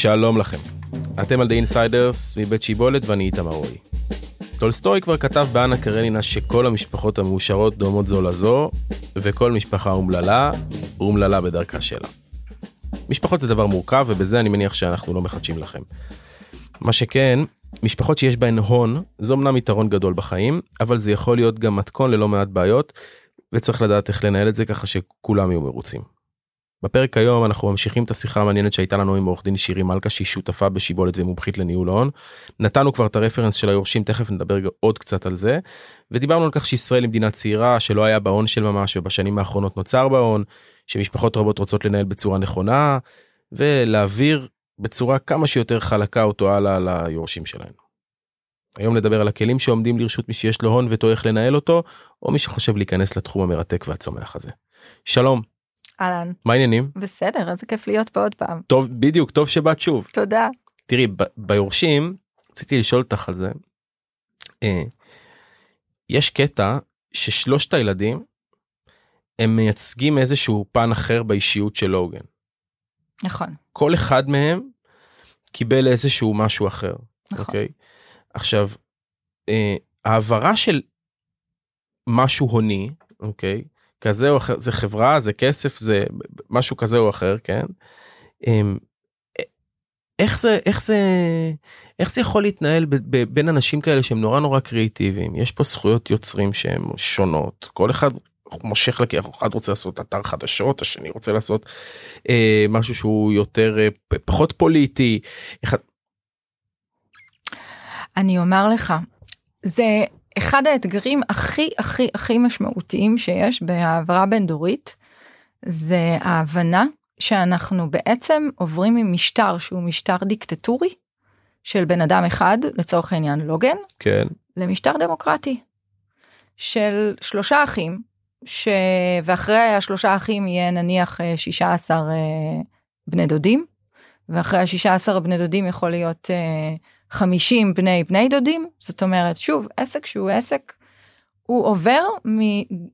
שלום לכם. אתם על The Insiders מבית שיבולת ואני איתמר רועי. טולסטוי כבר כתב באנה קרנינה שכל המשפחות המאושרות דומות זו לזו, וכל משפחה אומללה, אומללה בדרכה שלה. משפחות זה דבר מורכב ובזה אני מניח שאנחנו לא מחדשים לכם. מה שכן, משפחות שיש בהן הון, זו אמנם יתרון גדול בחיים, אבל זה יכול להיות גם מתכון ללא מעט בעיות, וצריך לדעת איך לנהל את זה ככה שכולם יהיו מרוצים. בפרק היום אנחנו ממשיכים את השיחה המעניינת שהייתה לנו עם עורך דין שירי מלכה שהיא שותפה בשיבולת ומומחית לניהול ההון. נתנו כבר את הרפרנס של היורשים תכף נדבר עוד קצת על זה. ודיברנו על כך שישראל היא מדינה צעירה שלא היה בהון של ממש ובשנים האחרונות נוצר בהון. שמשפחות רבות רוצות לנהל בצורה נכונה ולהעביר בצורה כמה שיותר חלקה אותו הלאה ליורשים שלנו. היום נדבר על הכלים שעומדים לרשות מי שיש לו הון איך לנהל אותו או מי שחושב להיכנס לתחום המרתק והצומח הזה. שלום. אהלן. מה העניינים? בסדר, איזה כיף להיות פה עוד פעם. טוב, בדיוק, טוב שבאת שוב. תודה. תראי, ביורשים, רציתי לשאול אותך על זה. אה, יש קטע ששלושת הילדים, הם מייצגים איזשהו פן אחר באישיות של לוגן. נכון. כל אחד מהם קיבל איזשהו משהו אחר. נכון. אוקיי? עכשיו, אה, העברה של משהו הוני, אוקיי? כזה או אחר, זה חברה, זה כסף, זה משהו כזה או אחר, כן? אמ, איך זה, איך זה, איך זה יכול להתנהל ב, ב, בין אנשים כאלה שהם נורא נורא קריאיטיביים? יש פה זכויות יוצרים שהן שונות, כל אחד מושך לכך, אחד רוצה לעשות אתר חדשות, השני רוצה לעשות אה, משהו שהוא יותר, אה, פחות פוליטי. אחד... אני אומר לך, זה אחד האתגרים הכי הכי הכי משמעותיים שיש בהעברה בין דורית, זה ההבנה שאנחנו בעצם עוברים ממשטר שהוא משטר דיקטטורי של בן אדם אחד, לצורך העניין לוגן, כן. למשטר דמוקרטי של שלושה אחים, ש... ואחרי השלושה אחים יהיה נניח 16 אה, בני דודים, ואחרי ה-16 בני דודים יכול להיות 50 בני בני דודים, זאת אומרת שוב עסק שהוא עסק, הוא עובר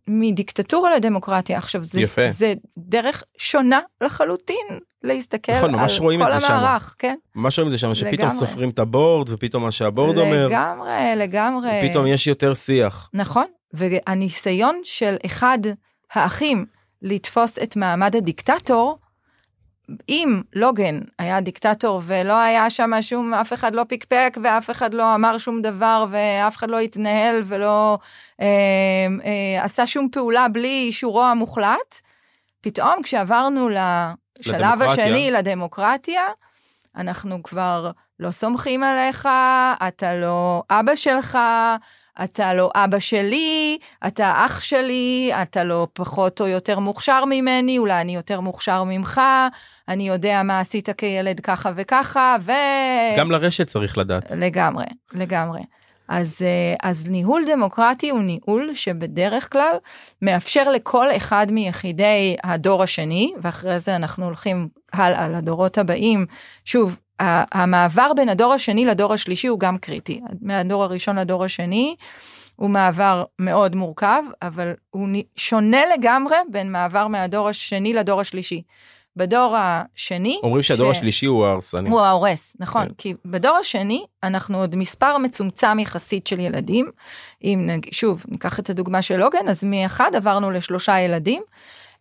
מדיקטטורה לדמוקרטיה עכשיו זה, יפה. זה דרך שונה לחלוטין להסתכל נכון, על כל זה שמה. המערך, כן? ממש רואים את זה שם, שפתאום לגמרי. סופרים את הבורד ופתאום מה שהבורד אומר, לגמרי, לגמרי. פתאום יש יותר שיח. נכון, והניסיון של אחד האחים לתפוס את מעמד הדיקטטור, אם לוגן היה דיקטטור ולא היה שם שום, אף אחד לא פיקפק ואף אחד לא אמר שום דבר ואף אחד לא התנהל ולא אה, אה, עשה שום פעולה בלי אישורו המוחלט, פתאום כשעברנו לשלב לדמוקרטיה. השני, לדמוקרטיה, אנחנו כבר לא סומכים עליך, אתה לא אבא שלך, אתה לא אבא שלי, אתה אח שלי, אתה לא פחות או יותר מוכשר ממני, אולי אני יותר מוכשר ממך, אני יודע מה עשית כילד ככה וככה, ו... גם לרשת צריך לדעת. לגמרי, לגמרי. אז, אה, אז ניהול דמוקרטי הוא ניהול שבדרך כלל מאפשר לכל אחד מיחידי הדור השני, ואחרי זה אנחנו הולכים הלאה לדורות הבאים. שוב, המעבר בין הדור השני לדור השלישי הוא גם קריטי. מהדור הראשון לדור השני הוא מעבר מאוד מורכב, אבל הוא שונה לגמרי בין מעבר מהדור השני לדור השלישי. בדור השני, אומרים שהדור ש- השלישי הוא ההרסני. הוא ההורס, נכון, כן. כי בדור השני אנחנו עוד מספר מצומצם יחסית של ילדים. אם נג... שוב, ניקח את הדוגמה של עוגן, אז מאחד עברנו לשלושה ילדים.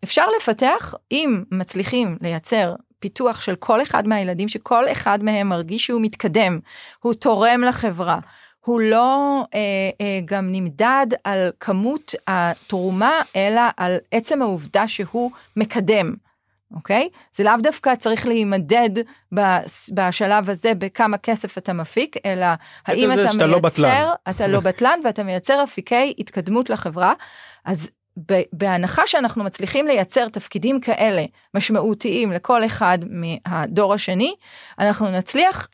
אפשר לפתח, אם מצליחים לייצר פיתוח של כל אחד מהילדים, שכל אחד מהם מרגיש שהוא מתקדם, הוא תורם לחברה. הוא לא אה, אה, גם נמדד על כמות התרומה, אלא על עצם העובדה שהוא מקדם. אוקיי? זה לאו דווקא צריך להימדד בשלב הזה בכמה כסף אתה מפיק, אלא האם אתה שאתה לא בטלן. מייצר, אתה לא בטלן ואתה מייצר אפיקי התקדמות לחברה. אז בהנחה שאנחנו מצליחים לייצר תפקידים כאלה משמעותיים לכל אחד מהדור השני, אנחנו נצליח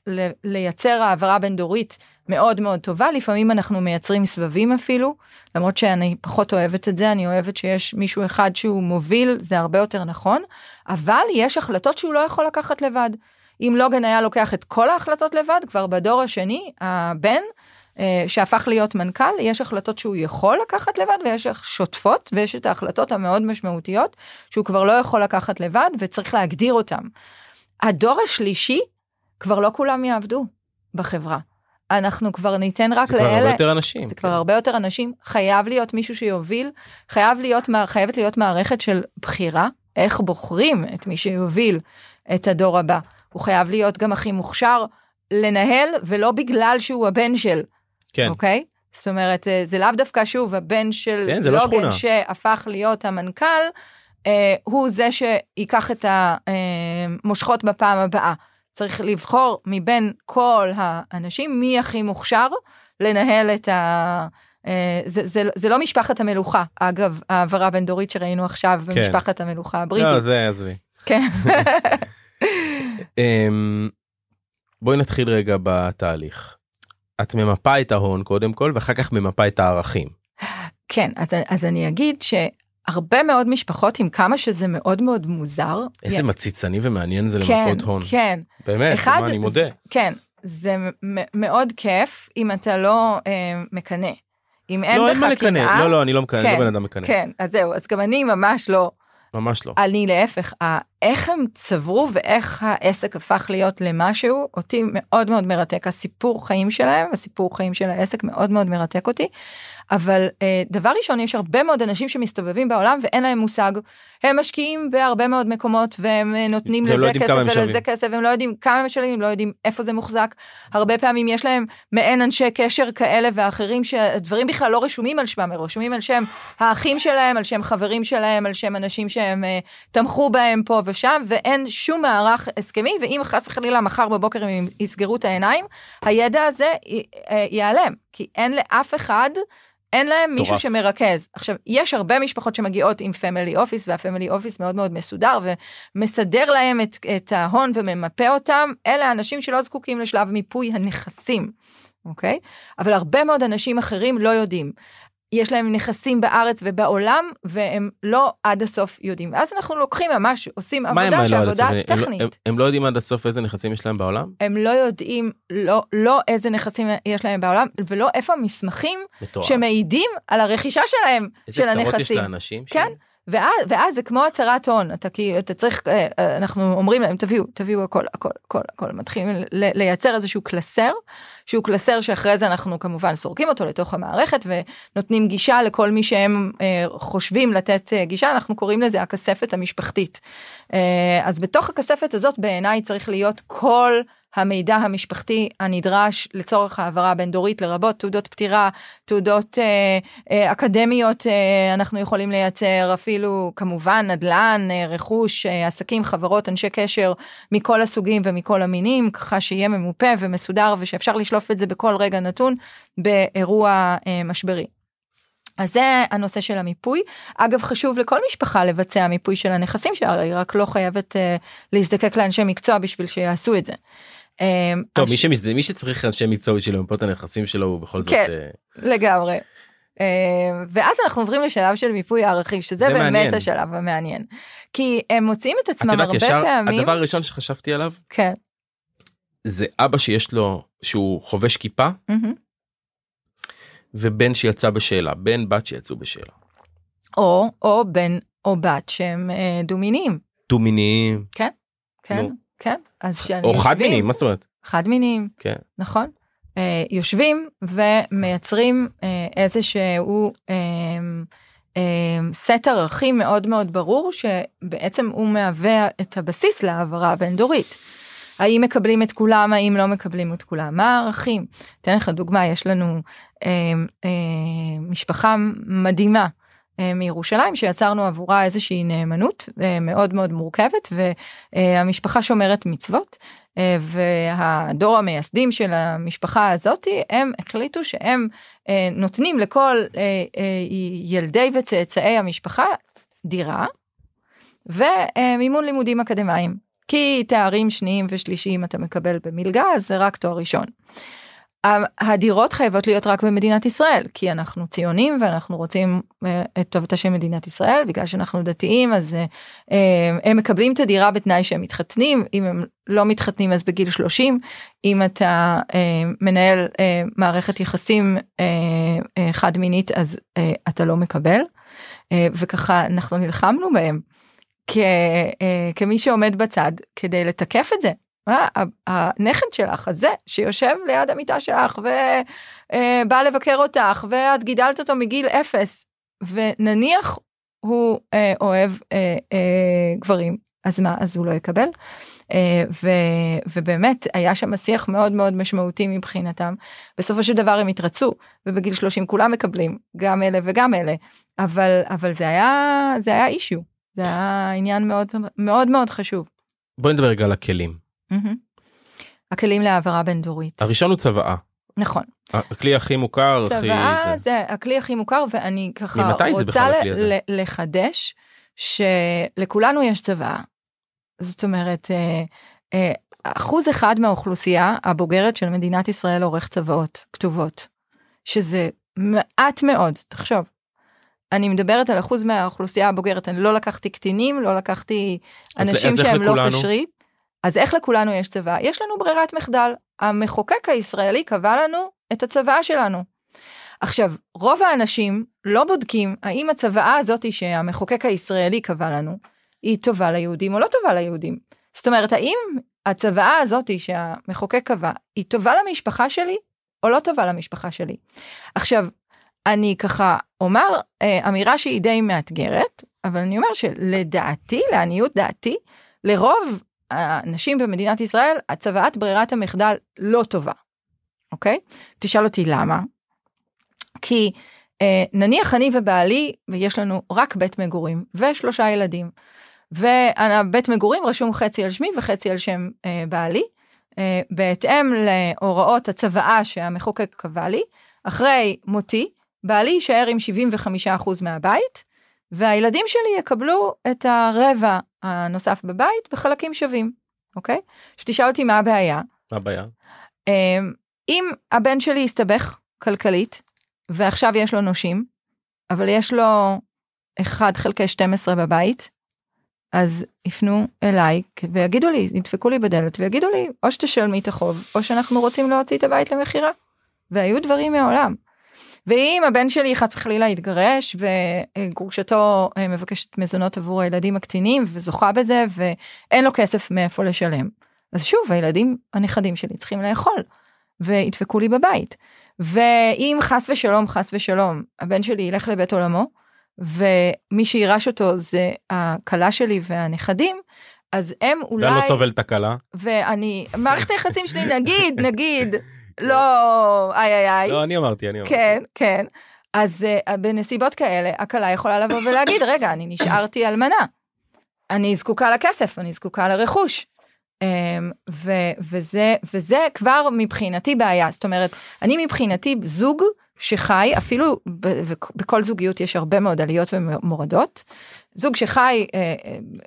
לייצר העברה בין דורית מאוד מאוד טובה, לפעמים אנחנו מייצרים סבבים אפילו, למרות שאני פחות אוהבת את זה, אני אוהבת שיש מישהו אחד שהוא מוביל, זה הרבה יותר נכון, אבל יש החלטות שהוא לא יכול לקחת לבד. אם לוגן היה לוקח את כל ההחלטות לבד, כבר בדור השני, הבן, שהפך להיות מנכ"ל, יש החלטות שהוא יכול לקחת לבד ויש שוטפות ויש את ההחלטות המאוד משמעותיות שהוא כבר לא יכול לקחת לבד וצריך להגדיר אותם. הדור השלישי כבר לא כולם יעבדו בחברה. אנחנו כבר ניתן רק זה כבר הרבה לאלה, יותר אנשים. זה כן. כבר הרבה יותר אנשים, חייב להיות מישהו שיוביל, חייב להיות, חייבת להיות מערכת של בחירה, איך בוחרים את מי שיוביל את הדור הבא. הוא חייב להיות גם הכי מוכשר לנהל, ולא בגלל שהוא הבן של, כן. אוקיי? זאת אומרת, אה, זה לאו דווקא שוב הבן של כן, זה לא לוגן. שהפך להיות המנכ"ל, אה, הוא זה שייקח את המושכות בפעם הבאה. צריך לבחור מבין כל האנשים מי הכי מוכשר לנהל את ה... אה, זה, זה, זה לא משפחת המלוכה, אגב, העברה בין דורית שראינו עכשיו כן. במשפחת המלוכה הבריטית. לא, זה עזבי. כן. אמ, בואי נתחיל רגע בתהליך. את ממפה את ההון קודם כל ואחר כך ממפה את הערכים. כן, אז, אז אני אגיד שהרבה מאוד משפחות, עם כמה שזה מאוד מאוד מוזר, איזה י- מציצני ומעניין זה כן, למפות הון. כן, באמת, אחד, מה, אני מודה. כן, זה מאוד כיף אם אתה לא אה, מקנא. אם אין לא, בך אין מה לקנא. קנאה, לא, לא, אני לא מקנא, אני כן, לא בן אדם מקנא. כן, אז זהו, אז גם אני ממש לא, ממש לא. אני להפך, איך הם צברו ואיך העסק הפך להיות למשהו, אותי מאוד מאוד מרתק. הסיפור חיים שלהם, הסיפור חיים של העסק מאוד מאוד מרתק אותי. אבל אה, דבר ראשון, יש הרבה מאוד אנשים שמסתובבים בעולם ואין להם מושג. הם משקיעים בהרבה מאוד מקומות והם אה, נותנים לא לזה יודעים כסף ולזה שווים. כסף, הם לא יודעים כמה הם משלמים, לא יודעים איפה זה מוחזק. הרבה פעמים יש להם מעין אנשי קשר כאלה ואחרים שהדברים בכלל לא רשומים על שמם, הם רשומים על שם האחים שלהם, על שם חברים שלהם, על שם אנשים שהם אה, תמכו בהם פה ושם, ואין שום מערך הסכמי, ואם חס וחלילה מחר בבוקר הם יסגרו את העיניים, הידע הזה י- אה, ייעלם, כי אין לאף אחד, אין להם מישהו מטורף. שמרכז. עכשיו, יש הרבה משפחות שמגיעות עם family office, וה family office מאוד מאוד מסודר, ומסדר להם את, את ההון וממפה אותם, אלה האנשים שלא זקוקים לשלב מיפוי הנכסים, אוקיי? אבל הרבה מאוד אנשים אחרים לא יודעים. יש להם נכסים בארץ ובעולם, והם לא עד הסוף יודעים. אז אנחנו לוקחים ממש, עושים הם עבודה לא שהיא עבודה הסוף? הם לא- טכנית. הם- הם לא יודעים עד הסוף איזה נכסים יש להם בעולם? הם לא יודעים לא, לא איזה נכסים יש להם בעולם, ולא איפה המסמכים מטורף. שמעידים על הרכישה שלהם, איזה של צרות יש הנכסים. לאנשים? כן. שם? ואז, ואז זה כמו הצהרת הון, אתה כאילו, אתה צריך, אה, אה, אנחנו אומרים להם, תביאו, תביאו הכל, הכל, הכל, הכל, מתחילים לייצר איזשהו קלסר, שהוא קלסר שאחרי זה אנחנו כמובן סורקים אותו לתוך המערכת ונותנים גישה לכל מי שהם אה, חושבים לתת גישה, אנחנו קוראים לזה הכספת המשפחתית. אז בתוך הכספת הזאת בעיניי צריך להיות כל המידע המשפחתי הנדרש לצורך העברה בין דורית לרבות תעודות פטירה, תעודות אה, אה, אקדמיות אה, אנחנו יכולים לייצר, אפילו כמובן נדל"ן, אה, רכוש, אה, עסקים, חברות, אנשי קשר מכל הסוגים ומכל המינים, ככה שיהיה ממופה ומסודר ושאפשר לשלוף את זה בכל רגע נתון באירוע אה, משברי. אז זה הנושא של המיפוי. אגב, חשוב לכל משפחה לבצע מיפוי של הנכסים שלה, היא רק לא חייבת אה, להזדקק לאנשי מקצוע בשביל שיעשו את זה. אה, טוב, הש- מי שמש- מי שצריך אנשי מקצוע בשביל למפות את הנכסים שלו הוא בכל זאת... כן. אה, לגמרי. אה, ואז אנחנו עוברים לשלב של מיפוי הערכים, שזה זה באמת מעניין. השלב המעניין. כי הם מוצאים את את עצמם יודעת, הרבה ישר, פעמים, הדבר הראשון שחשבתי עליו כן, זה אבא שיש לו, שהוא חובש כיפה. ובן שיצא בשאלה, בן בת שיצאו בשאלה. או, או בן או בת שהם אה, דו-מיניים, דו-מיניים, כן, נו. כן, אז שאני או חד-מיניים, מה זאת אומרת? חד מיניים, כן. נכון? אה, יושבים ומייצרים אה, איזשהו אה, אה, סט ערכים מאוד מאוד ברור שבעצם הוא מהווה את הבסיס להעברה הבין-דורית. האם מקבלים את כולם, האם לא מקבלים את כולם, מה הערכים? אתן לך דוגמה, יש לנו אה, אה, משפחה מדהימה מירושלים שיצרנו עבורה איזושהי נאמנות אה, מאוד מאוד מורכבת והמשפחה שומרת מצוות אה, והדור המייסדים של המשפחה הזאתי הם החליטו שהם אה, נותנים לכל אה, אה, ילדי וצאצאי המשפחה דירה ומימון לימודים אקדמיים. כי תארים שניים ושלישיים אתה מקבל במלגה זה רק תואר ראשון. הדירות חייבות להיות רק במדינת ישראל כי אנחנו ציונים ואנחנו רוצים אה, את טובתה של מדינת ישראל בגלל שאנחנו דתיים אז אה, אה, הם מקבלים את הדירה בתנאי שהם מתחתנים אם הם לא מתחתנים אז בגיל 30 אם אתה מנהל מערכת יחסים חד מינית אז אתה לא מקבל וככה אנחנו נלחמנו בהם כמי שעומד בצד כדי לתקף את זה הנכד שלך הזה שיושב ליד המיטה שלך ובא לבקר אותך ואת גידלת אותו מגיל אפס ונניח הוא אה, אוהב אה, אה, גברים אז מה אז הוא לא יקבל. אה, ו, ובאמת היה שם שיח מאוד מאוד משמעותי מבחינתם בסופו של דבר הם התרצו ובגיל 30 כולם מקבלים גם אלה וגם אלה אבל אבל זה היה זה היה אישיו זה היה עניין מאוד מאוד מאוד חשוב. בואי נדבר רגע על הכלים. Mm-hmm. הכלים להעברה בין דורית. הראשון הוא צוואה. נכון. הכלי הכי מוכר, צוואה הכי... זה הכלי הכי מוכר ואני ככה רוצה? ל- לחדש שלכולנו יש צוואה. זאת אומרת אה, אה, אחוז אחד מהאוכלוסייה הבוגרת של מדינת ישראל עורך צוואות כתובות שזה מעט מאוד תחשוב. אני מדברת על אחוז מהאוכלוסייה הבוגרת אני לא לקחתי קטינים לא לקחתי אנשים אז שהם לא לכולנו? אז איך לכולנו יש צבא? יש לנו ברירת מחדל. המחוקק הישראלי קבע לנו את הצוואה שלנו. עכשיו, רוב האנשים לא בודקים האם הצוואה הזאת שהמחוקק הישראלי קבע לנו, היא טובה ליהודים או לא טובה ליהודים. זאת אומרת, האם הצוואה הזאת שהמחוקק קבע, היא טובה למשפחה שלי או לא טובה למשפחה שלי? עכשיו, אני ככה אומר אה, אמירה שהיא די מאתגרת, אבל אני אומר שלדעתי, לעניות דעתי, לרוב האנשים במדינת ישראל, הצוואת ברירת המחדל לא טובה, אוקיי? תשאל אותי למה. כי אה, נניח אני ובעלי, ויש לנו רק בית מגורים ושלושה ילדים, ובית מגורים רשום חצי על שמי וחצי על שם אה, בעלי, אה, בהתאם להוראות הצוואה שהמחוקק קבע לי, אחרי מותי, בעלי יישאר עם 75% מהבית, והילדים שלי יקבלו את הרבע הנוסף בבית בחלקים שווים, אוקיי? עכשיו תשאל אותי מה הבעיה. מה הבעיה? אמ, אם הבן שלי הסתבך כלכלית, ועכשיו יש לו נושים, אבל יש לו 1 חלקי 12 בבית, אז יפנו אליי ויגידו לי, ידפקו לי בדלת ויגידו לי, או שתשלמי את החוב, או שאנחנו רוצים להוציא את הבית למכירה. והיו דברים מעולם. ואם הבן שלי חס וחלילה יתגרש וגרושתו אה, מבקשת מזונות עבור הילדים הקטינים וזוכה בזה ואין לו כסף מאיפה לשלם. אז שוב הילדים הנכדים שלי צריכים לאכול וידפקו לי בבית. ואם חס ושלום חס ושלום הבן שלי ילך לבית עולמו ומי שירש אותו זה הכלה שלי והנכדים אז הם אולי ואני לא סובל את הכלה. ואני מערכת היחסים שלי נגיד נגיד לא איי איי איי לא, אני אמרתי, אני אמרתי. כן, כן. אז uh, בנסיבות כאלה, הכלה יכולה לבוא ולהגיד, רגע, אני נשארתי אלמנה. אני זקוקה לכסף, אני זקוקה לרכוש. Um, ו- וזה, וזה כבר מבחינתי בעיה. זאת אומרת, אני מבחינתי זוג שחי, אפילו בכל זוגיות יש הרבה מאוד עליות ומורדות. זוג שחי uh,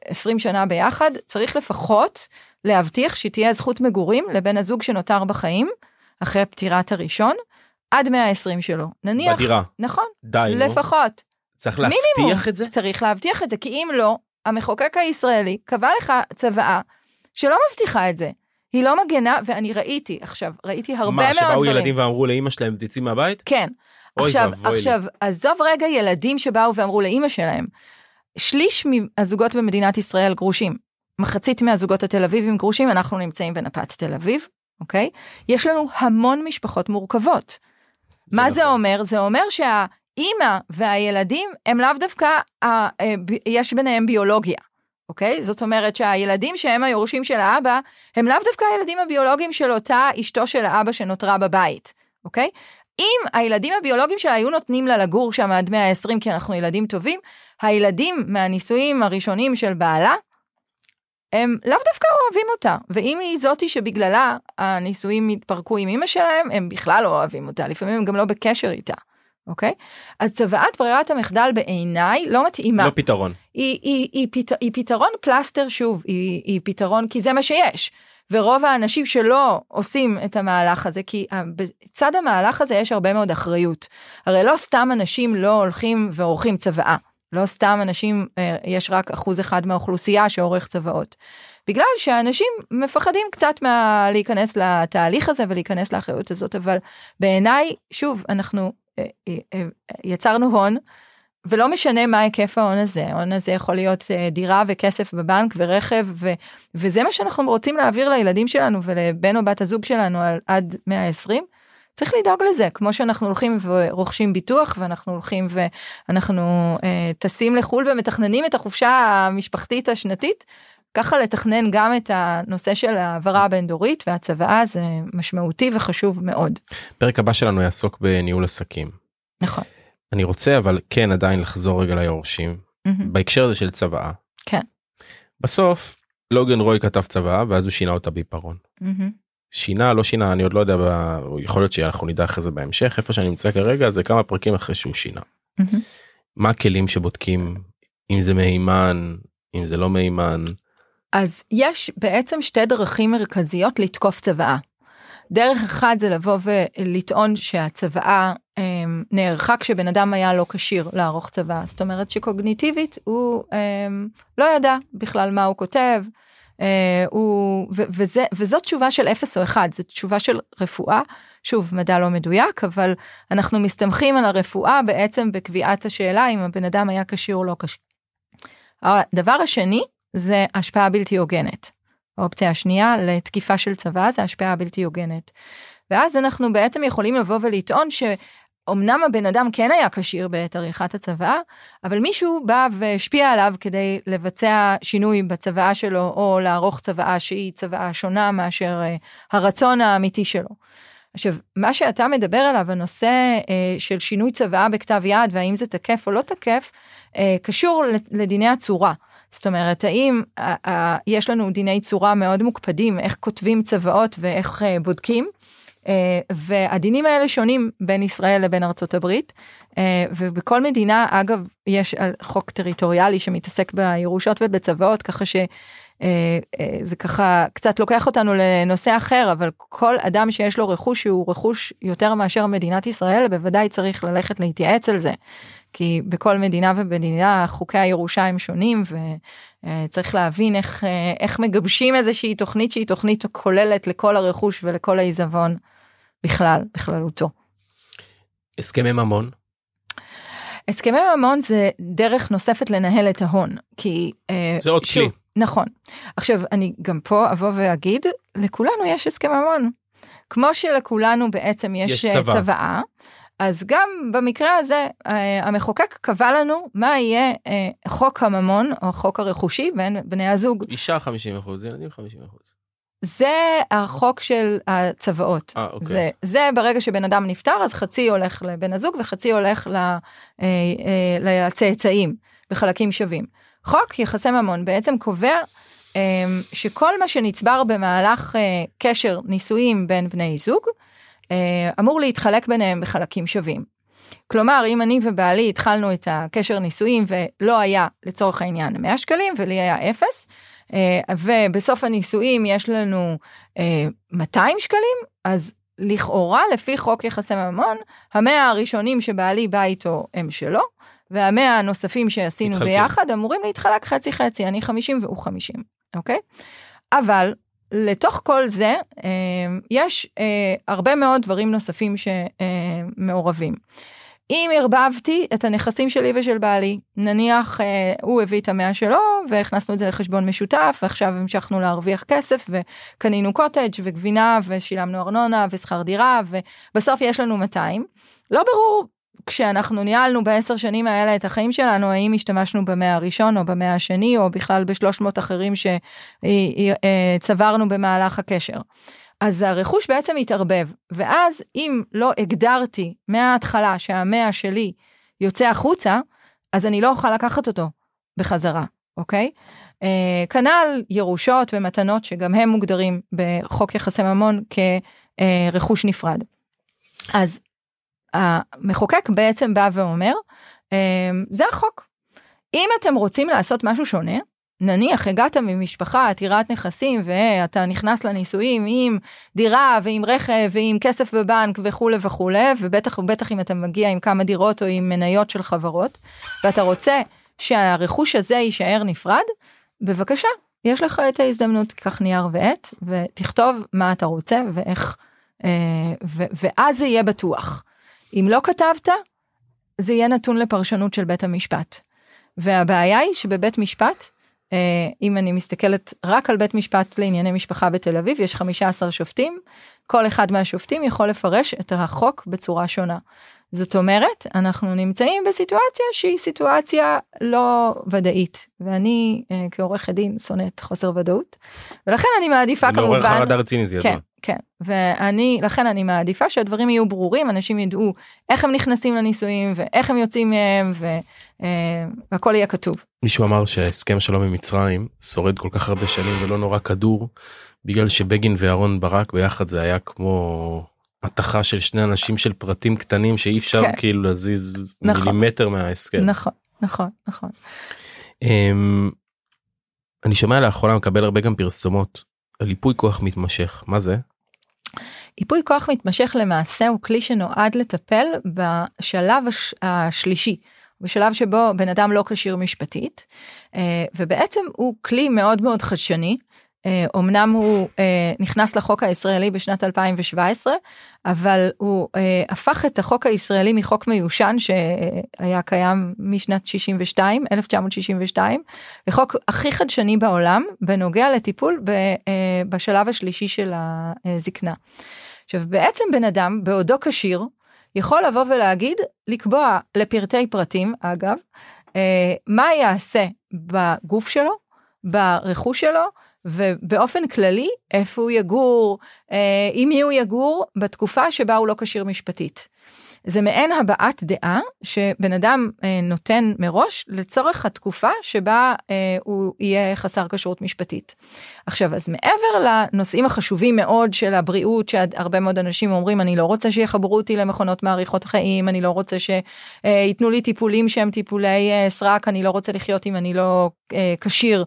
20 שנה ביחד, צריך לפחות להבטיח שתהיה זכות מגורים לבן הזוג שנותר בחיים. אחרי פטירת הראשון, עד 120 שלו. נניח, בדירה. נכון, די, נו. לפחות. צריך מינימום. להבטיח את זה? צריך להבטיח את זה, כי אם לא, המחוקק הישראלי קבע לך צוואה שלא מבטיחה את זה. היא לא מגנה, ואני ראיתי עכשיו, ראיתי הרבה מה, מאוד דברים. שבאו ילדים ואמרו לאימא שלהם, תצאי מהבית? כן. אוי עכשיו, ואבוי לי. עכשיו, עזוב רגע ילדים שבאו ואמרו לאימא שלהם, שליש מהזוגות במדינת ישראל גרושים. מחצית מהזוגות התל אביבים גרושים, אנחנו נמצאים בנפת תל אביב, אוקיי? יש לנו המון משפחות מורכבות. מה נכון. זה אומר? זה אומר שהאימא והילדים הם לאו דווקא, אה, אה, יש ביניהם ביולוגיה, אוקיי? זאת אומרת שהילדים שהם היורשים של האבא, הם לאו דווקא הילדים הביולוגיים של אותה אשתו של האבא שנותרה בבית, אוקיי? אם הילדים הביולוגיים שלה היו נותנים לה לגור שם עד 120 כי אנחנו ילדים טובים, הילדים מהנישואים הראשונים של בעלה, הם לאו דווקא אוהבים אותה, ואם היא זאתי שבגללה הנישואים התפרקו עם אמא שלהם, הם בכלל לא אוהבים אותה, לפעמים הם גם לא בקשר איתה, אוקיי? אז צוואת ברירת המחדל בעיניי לא מתאימה. לא פתרון. היא, היא, היא, פת, היא פתרון פלסטר שוב, היא, היא פתרון כי זה מה שיש. ורוב האנשים שלא עושים את המהלך הזה, כי בצד המהלך הזה יש הרבה מאוד אחריות. הרי לא סתם אנשים לא הולכים ועורכים צוואה. לא סתם אנשים, אה, יש רק אחוז אחד מהאוכלוסייה שעורך צוואות. בגלל שאנשים מפחדים קצת מה... להיכנס לתהליך הזה ולהיכנס לאחריות הזאת, אבל בעיניי, שוב, אנחנו אה, אה, יצרנו הון, ולא משנה מה היקף ההון הזה, ההון הזה יכול להיות דירה וכסף בבנק ורכב, ו, וזה מה שאנחנו רוצים להעביר לילדים שלנו ולבן או בת הזוג שלנו על, עד 120. צריך לדאוג לזה, כמו שאנחנו הולכים ורוכשים ביטוח ואנחנו הולכים ואנחנו אה, טסים לחו"ל ומתכננים את החופשה המשפחתית השנתית, ככה לתכנן גם את הנושא של העברה הבין-דורית והצוואה זה משמעותי וחשוב מאוד. פרק הבא שלנו יעסוק בניהול עסקים. נכון. אני רוצה אבל כן עדיין לחזור רגע ליורשים Mm-hmm. בהקשר הזה של צוואה. כן. בסוף לוגן רוי כתב צוואה ואז הוא שינה אותה בעיפרון. מהמם. שינה לא שינה אני עוד לא יודע יכול להיות שאנחנו נדע אחרי זה בהמשך איפה שאני נמצא כרגע זה כמה פרקים אחרי שהוא שינה. מהמם. מה הכלים שבודקים אם זה מהימן אם זה לא מהימן אז יש בעצם שתי דרכים מרכזיות לתקוף צוואה. דרך אחת זה לבוא ולטעון שהצוואה אמ, נערכה כשבן אדם היה לא כשיר לערוך צוואה, זאת אומרת שקוגניטיבית הוא אמ, לא ידע בכלל מה הוא כותב, אה, הוא, ו, וזה, וזאת תשובה של 0 או 1, זו תשובה של רפואה, שוב מדע לא מדויק, אבל אנחנו מסתמכים על הרפואה בעצם בקביעת השאלה אם הבן אדם היה כשיר או לא כשיר. הדבר השני זה השפעה בלתי הוגנת. האופציה השנייה לתקיפה של צבא זה השפעה בלתי הוגנת. ואז אנחנו בעצם יכולים לבוא ולטעון שאומנם הבן אדם כן היה כשיר בעת עריכת הצוואה, אבל מישהו בא והשפיע עליו כדי לבצע שינוי בצוואה שלו, או לערוך צוואה שהיא צוואה שונה מאשר אה, הרצון האמיתי שלו. עכשיו, מה שאתה מדבר עליו, הנושא אה, של שינוי צוואה בכתב יד, והאם זה תקף או לא תקף, אה, קשור לדיני הצורה. זאת אומרת, האם אה, אה, יש לנו דיני צורה מאוד מוקפדים, איך כותבים צוואות ואיך אה, בודקים, והדינים האלה שונים בין ישראל לבין ארצות הברית, אה, ובכל מדינה, אגב, יש אה, חוק טריטוריאלי שמתעסק בירושות ובצוואות, ככה ש... אה, אה, זה ככה קצת לוקח אותנו לנושא אחר, אבל כל אדם שיש לו רכוש שהוא רכוש יותר מאשר מדינת ישראל, בוודאי צריך ללכת להתייעץ על זה. כי בכל מדינה ומדינה חוקי הירושה הם שונים וצריך להבין איך, אה, איך מגבשים איזושהי תוכנית שהיא תוכנית כוללת לכל הרכוש ולכל העיזבון בכלל, בכללותו. הסכמי ממון הסכמי ממון זה דרך נוספת לנהל את ההון, כי... אה, זה עוד שוב, כלי. נכון. עכשיו, אני גם פה אבוא ואגיד, לכולנו יש הסכם ממון. כמו שלכולנו בעצם יש, יש אה, צבא. צוואה, אז גם במקרה הזה, אה, המחוקק קבע לנו מה יהיה אה, חוק הממון, או חוק הרכושי בין בני הזוג. אישה 50 אחוז ילדים 50 אחוז. זה החוק של הצוואות. אה, אוקיי. זה, זה ברגע שבן אדם נפטר, אז חצי הולך לבן הזוג וחצי הולך ל, אה, אה, לצאצאים בחלקים שווים. חוק יחסי ממון בעצם קובע אה, שכל מה שנצבר במהלך אה, קשר נישואים בין בני זוג, אמור להתחלק ביניהם בחלקים שווים. כלומר, אם אני ובעלי התחלנו את הקשר נישואים ולא היה לצורך העניין 100 שקלים ולי היה אפס, אה, ובסוף הנישואים יש לנו אה, 200 שקלים, אז לכאורה לפי חוק יחסי ממון, המאה הראשונים שבעלי בא איתו הם שלו, והמאה הנוספים שעשינו מתחלקים. ביחד אמורים להתחלק חצי חצי, אני 50 והוא 50, אוקיי? אבל לתוך כל זה אה, יש אה, הרבה מאוד דברים נוספים שמעורבים. אם ערבבתי את הנכסים שלי ושל בעלי, נניח אה, הוא הביא את המאה שלו והכנסנו את זה לחשבון משותף ועכשיו המשכנו להרוויח כסף וקנינו קוטג' וגבינה ושילמנו ארנונה ושכר דירה ובסוף יש לנו 200. לא ברור כשאנחנו ניהלנו בעשר שנים האלה את החיים שלנו האם השתמשנו במאה הראשון או במאה השני או בכלל בשלוש מאות אחרים שצברנו במהלך הקשר. אז הרכוש בעצם מתערבב ואז אם לא הגדרתי מההתחלה שהמאה שלי יוצא החוצה אז אני לא אוכל לקחת אותו בחזרה אוקיי. אה, כנ"ל ירושות ומתנות שגם הם מוגדרים בחוק יחסי ממון כרכוש נפרד. אז המחוקק בעצם בא ואומר אה, זה החוק. אם אתם רוצים לעשות משהו שונה נניח הגעת ממשפחה עתירת נכסים ואתה נכנס לנישואים עם דירה ועם רכב ועם כסף בבנק וכולי וכולי ובטח ובטח אם אתה מגיע עם כמה דירות או עם מניות של חברות ואתה רוצה שהרכוש הזה יישאר נפרד בבקשה יש לך את ההזדמנות תיקח נייר ועט ותכתוב מה אתה רוצה ואיך אה, ואז זה יהיה בטוח. אם לא כתבת זה יהיה נתון לפרשנות של בית המשפט. והבעיה היא שבבית משפט, אה, אם אני מסתכלת רק על בית משפט לענייני משפחה בתל אביב, יש 15 שופטים, כל אחד מהשופטים יכול לפרש את החוק בצורה שונה. זאת אומרת, אנחנו נמצאים בסיטואציה שהיא סיטואציה לא ודאית, ואני אה, כעורכת דין שונאת חוסר ודאות, ולכן אני מעדיפה זה כמובן... מעורר חרדה רציני זה ידוע. כן, כן, ואני, לכן אני מעדיפה שהדברים יהיו ברורים, אנשים ידעו איך הם נכנסים לנישואים ואיך הם יוצאים מהם, אה, והכל יהיה כתוב. מישהו אמר שהסכם שלום עם מצרים שורד כל כך הרבה שנים ולא נורא כדור בגלל שבגין ואהרון ברק ביחד זה היה כמו התכה של שני אנשים של פרטים קטנים שאי אפשר כן. כאילו להזיז נכון. מילימטר מההסכם. נכון, נכון, נכון. אמ, אני שומע לאחרונה מקבל הרבה גם פרסומות על ייפוי כוח מתמשך מה זה? ייפוי כוח מתמשך למעשה הוא כלי שנועד לטפל בשלב הש... השלישי, בשלב שבו בן אדם לא כשיר משפטית, אה, ובעצם הוא כלי מאוד מאוד חדשני. אה, אמנם הוא אה, נכנס לחוק הישראלי בשנת 2017, אבל הוא אה, הפך את החוק הישראלי מחוק מיושן שהיה קיים משנת 62, 1962, לחוק הכי חדשני בעולם בנוגע לטיפול ב, אה, בשלב השלישי של הזקנה. עכשיו בעצם בן אדם בעודו כשיר יכול לבוא ולהגיד לקבוע לפרטי פרטים אגב אה, מה יעשה בגוף שלו ברכוש שלו ובאופן כללי איפה הוא יגור אה, עם מי הוא יגור בתקופה שבה הוא לא כשיר משפטית. זה מעין הבעת דעה שבן אדם אה, נותן מראש לצורך התקופה שבה אה, הוא יהיה חסר כשרות משפטית. עכשיו אז מעבר לנושאים החשובים מאוד של הבריאות שהרבה מאוד אנשים אומרים אני לא רוצה שיחברו אותי למכונות מאריכות חיים אני לא רוצה שייתנו לי טיפולים שהם טיפולי אה, סרק אני לא רוצה לחיות אם אני לא אה, כשיר אה,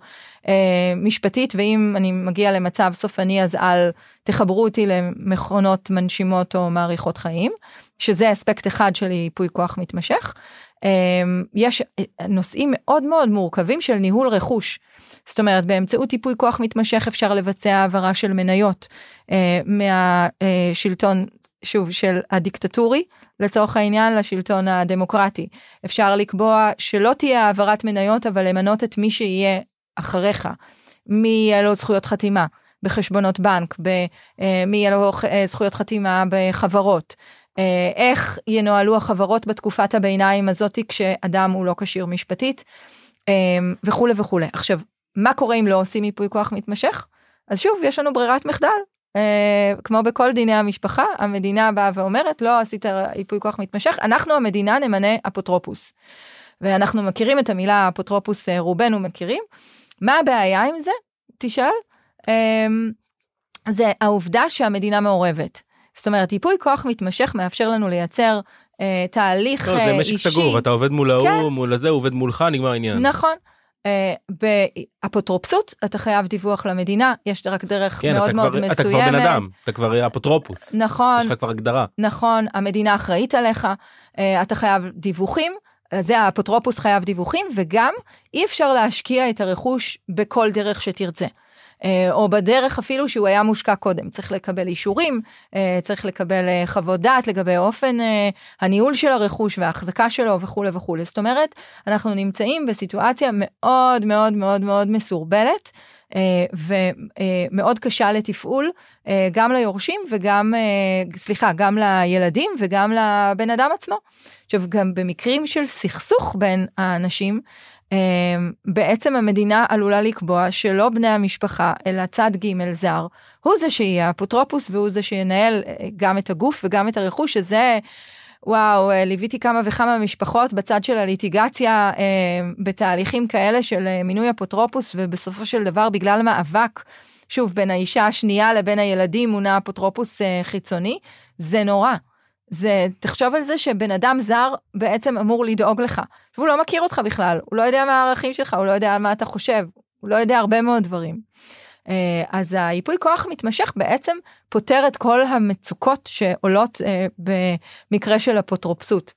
משפטית ואם אני מגיע למצב סופני אז אל תחברו אותי למכונות מנשימות או מאריכות חיים שזה אספקט אחד של ייפוי כוח מתמשך. יש נושאים מאוד מאוד מורכבים של ניהול רכוש. זאת אומרת באמצעות ייפוי כוח מתמשך אפשר לבצע העברה של מניות מהשלטון שוב של הדיקטטורי לצורך העניין לשלטון הדמוקרטי אפשר לקבוע שלא תהיה העברת מניות אבל למנות את מי שיהיה אחריך. מי יהיה לו זכויות חתימה? בחשבונות בנק מי יהיה לו זכויות חתימה? בחברות. איך ינוהלו החברות בתקופת הביניים הזאתי כשאדם הוא לא כשיר משפטית? וכולי וכולי. עכשיו מה קורה אם לא עושים ייפוי כוח מתמשך? אז שוב יש לנו ברירת מחדל. Uh, כמו בכל דיני המשפחה המדינה באה ואומרת לא עשית ייפוי כוח מתמשך אנחנו המדינה נמנה אפוטרופוס. ואנחנו מכירים את המילה אפוטרופוס רובנו מכירים. מה הבעיה עם זה תשאל um, זה העובדה שהמדינה מעורבת. זאת אומרת ייפוי כוח מתמשך מאפשר לנו לייצר uh, תהליך לא, uh, זה משק אישי. סגור אתה עובד מול ההוא כן. מול הזה הוא עובד מולך נגמר העניין. נכון. Uh, באפוטרופסות אתה חייב דיווח למדינה יש רק דרך כן, מאוד מאוד כבר, מסוימת. אתה כבר בן אדם אתה כבר אפוטרופוס נכון יש לך כבר הגדרה. נכון המדינה אחראית עליך uh, אתה חייב דיווחים זה האפוטרופוס חייב דיווחים וגם אי אפשר להשקיע את הרכוש בכל דרך שתרצה. או בדרך אפילו שהוא היה מושקע קודם צריך לקבל אישורים צריך לקבל חוות דעת לגבי אופן הניהול של הרכוש וההחזקה שלו וכולי וכולי זאת אומרת אנחנו נמצאים בסיטואציה מאוד מאוד מאוד מאוד מסורבלת ומאוד קשה לתפעול גם ליורשים וגם סליחה גם לילדים וגם לבן אדם עצמו. עכשיו גם במקרים של סכסוך בין האנשים בעצם המדינה עלולה לקבוע שלא בני המשפחה אלא צד ג' זר הוא זה שיהיה אפוטרופוס והוא זה שינהל גם את הגוף וגם את הרכוש שזה וואו ליוויתי כמה וכמה משפחות בצד של הליטיגציה אה, בתהליכים כאלה של מינוי אפוטרופוס ובסופו של דבר בגלל מאבק שוב בין האישה השנייה לבין הילדים מונה אפוטרופוס אה, חיצוני זה נורא. זה תחשוב על זה שבן אדם זר בעצם אמור לדאוג לך והוא לא מכיר אותך בכלל הוא לא יודע מה הערכים שלך הוא לא יודע על מה אתה חושב הוא לא יודע הרבה מאוד דברים. אז היפוי כוח מתמשך בעצם פותר את כל המצוקות שעולות במקרה של אפוטרופסות.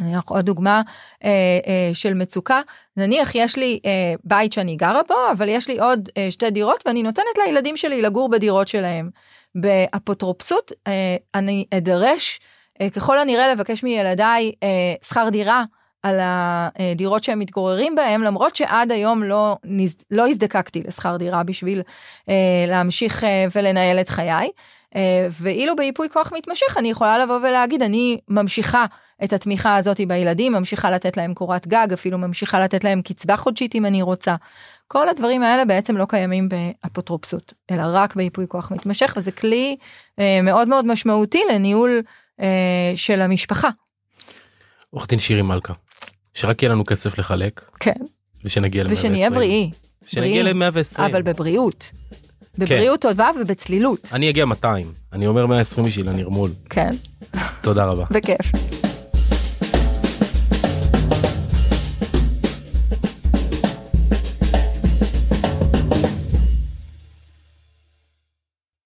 נניח עוד דוגמה אה, אה, של מצוקה נניח יש לי אה, בית שאני גרה בו אבל יש לי עוד אה, שתי דירות ואני נותנת לילדים שלי לגור בדירות שלהם. באפוטרופסות אה, אני אדרש אה, ככל הנראה לבקש מילדיי אה, שכר דירה על הדירות שהם מתגוררים בהם, למרות שעד היום לא, לא הזדקקתי לשכר דירה בשביל להמשיך ולנהל את חיי. ואילו בייפוי כוח מתמשך אני יכולה לבוא ולהגיד אני ממשיכה את התמיכה הזאת בילדים, ממשיכה לתת להם קורת גג, אפילו ממשיכה לתת להם קצבה חודשית אם אני רוצה. כל הדברים האלה בעצם לא קיימים באפוטרופסות, אלא רק בייפוי כוח מתמשך, וזה כלי אה, מאוד מאוד משמעותי לניהול אה, של המשפחה. עורך דין שירי מלכה, שרק יהיה לנו כסף לחלק. כן. ושנגיע ל-120. ושנהיה בריאי. שנגיע ל-120. אבל בבריאות. בבריאות כן. טובה ובצלילות. אני אגיע 200, אני אומר 120 בשביל הנרמול. כן. תודה רבה. בכיף.